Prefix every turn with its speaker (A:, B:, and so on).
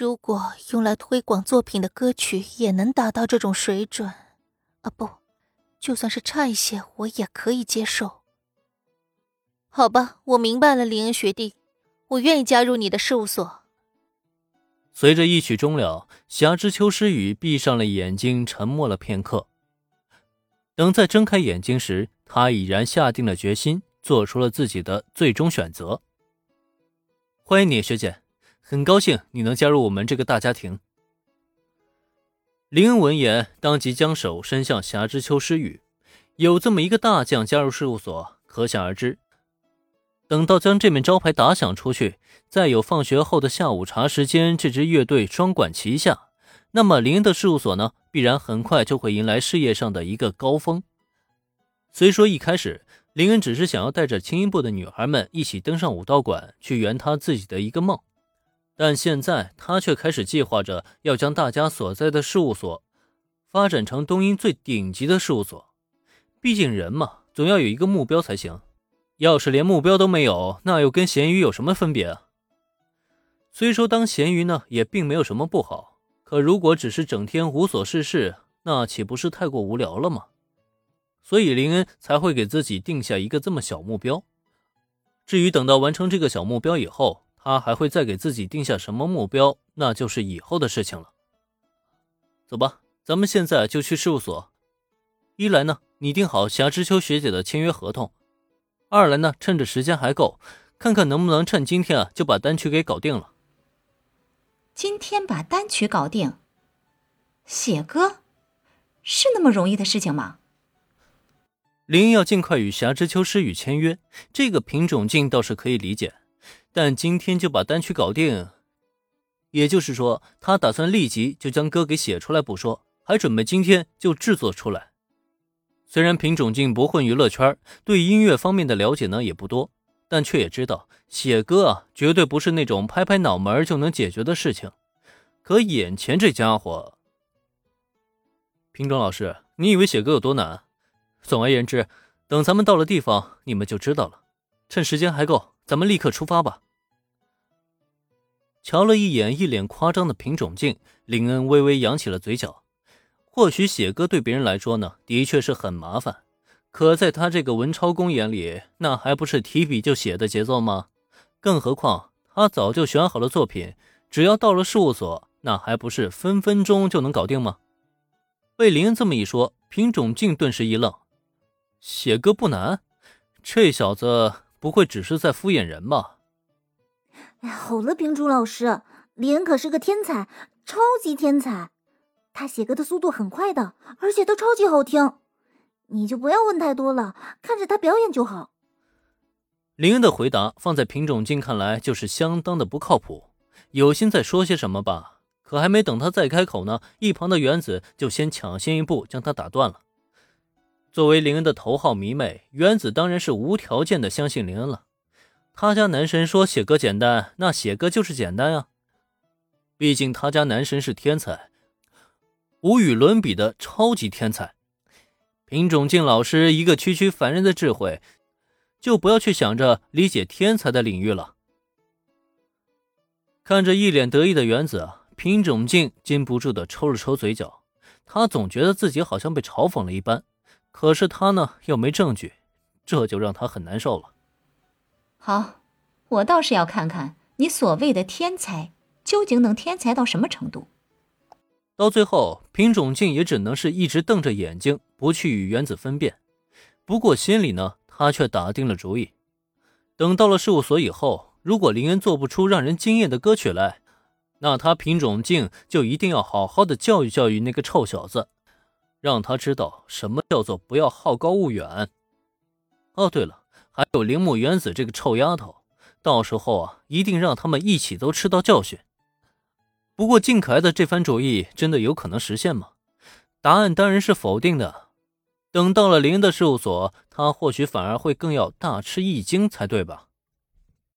A: 如果用来推广作品的歌曲也能达到这种水准，啊不，就算是差一些，我也可以接受。好吧，我明白了，林恩学弟，我愿意加入你的事务所。
B: 随着一曲终了，霞之秋诗雨闭上了眼睛，沉默了片刻。等再睁开眼睛时，他已然下定了决心，做出了自己的最终选择。欢迎你，学姐，很高兴你能加入我们这个大家庭。林恩闻言，当即将手伸向霞之秋诗雨。有这么一个大将加入事务所，可想而知。等到将这面招牌打响出去，再有放学后的下午茶时间，这支乐队双管齐下，那么林恩的事务所呢，必然很快就会迎来事业上的一个高峰。虽说一开始林恩只是想要带着轻音部的女孩们一起登上武道馆去圆他自己的一个梦，但现在他却开始计划着要将大家所在的事务所发展成东英最顶级的事务所。毕竟人嘛，总要有一个目标才行。要是连目标都没有，那又跟咸鱼有什么分别啊？虽说当咸鱼呢，也并没有什么不好，可如果只是整天无所事事，那岂不是太过无聊了吗？所以林恩才会给自己定下一个这么小目标。至于等到完成这个小目标以后，他还会再给自己定下什么目标，那就是以后的事情了。走吧，咱们现在就去事务所。一来呢，拟定好霞之秋学姐的签约合同。二来呢，趁着时间还够，看看能不能趁今天啊就把单曲给搞定了。
C: 今天把单曲搞定，写歌是那么容易的事情吗？
B: 林要尽快与霞之秋诗雨签约，这个品种镜倒是可以理解，但今天就把单曲搞定，也就是说，他打算立即就将歌给写出来不说，还准备今天就制作出来。虽然品种静不混娱乐圈，对音乐方面的了解呢也不多，但却也知道写歌啊，绝对不是那种拍拍脑门就能解决的事情。可眼前这家伙，品种老师，你以为写歌有多难？总而言之，等咱们到了地方，你们就知道了。趁时间还够，咱们立刻出发吧。瞧了一眼一脸夸张的品种镜，林恩微微扬起了嘴角。或许写歌对别人来说呢，的确是很麻烦，可在他这个文超公眼里，那还不是提笔就写的节奏吗？更何况他早就选好了作品，只要到了事务所，那还不是分分钟就能搞定吗？被林恩这么一说，品种镜顿时一愣：写歌不难，这小子不会只是在敷衍人吧？
D: 哎，好了，品种老师，林恩可是个天才，超级天才。他写歌的速度很快的，而且都超级好听，你就不要问太多了，看着他表演就好。
B: 林恩的回答放在品种镜看来就是相当的不靠谱，有心在说些什么吧？可还没等他再开口呢，一旁的原子就先抢先一步将他打断了。作为林恩的头号迷妹，原子当然是无条件的相信林恩了。他家男神说写歌简单，那写歌就是简单啊，毕竟他家男神是天才。无与伦比的超级天才，品种镜老师一个区区凡人的智慧，就不要去想着理解天才的领域了。看着一脸得意的原子，品种镜禁不住的抽了抽嘴角，他总觉得自己好像被嘲讽了一般，可是他呢又没证据，这就让他很难受了。
C: 好，我倒是要看看你所谓的天才究竟能天才到什么程度。
B: 到最后，品种镜也只能是一直瞪着眼睛，不去与原子分辨。不过心里呢，他却打定了主意：等到了事务所以后，如果林恩做不出让人惊艳的歌曲来，那他品种镜就一定要好好的教育教育那个臭小子，让他知道什么叫做不要好高骛远。哦，对了，还有铃木原子这个臭丫头，到时候啊，一定让他们一起都吃到教训。不过，靳可爱的这番主意真的有可能实现吗？答案当然是否定的。等到了林的事务所，他或许反而会更要大吃一惊才对吧？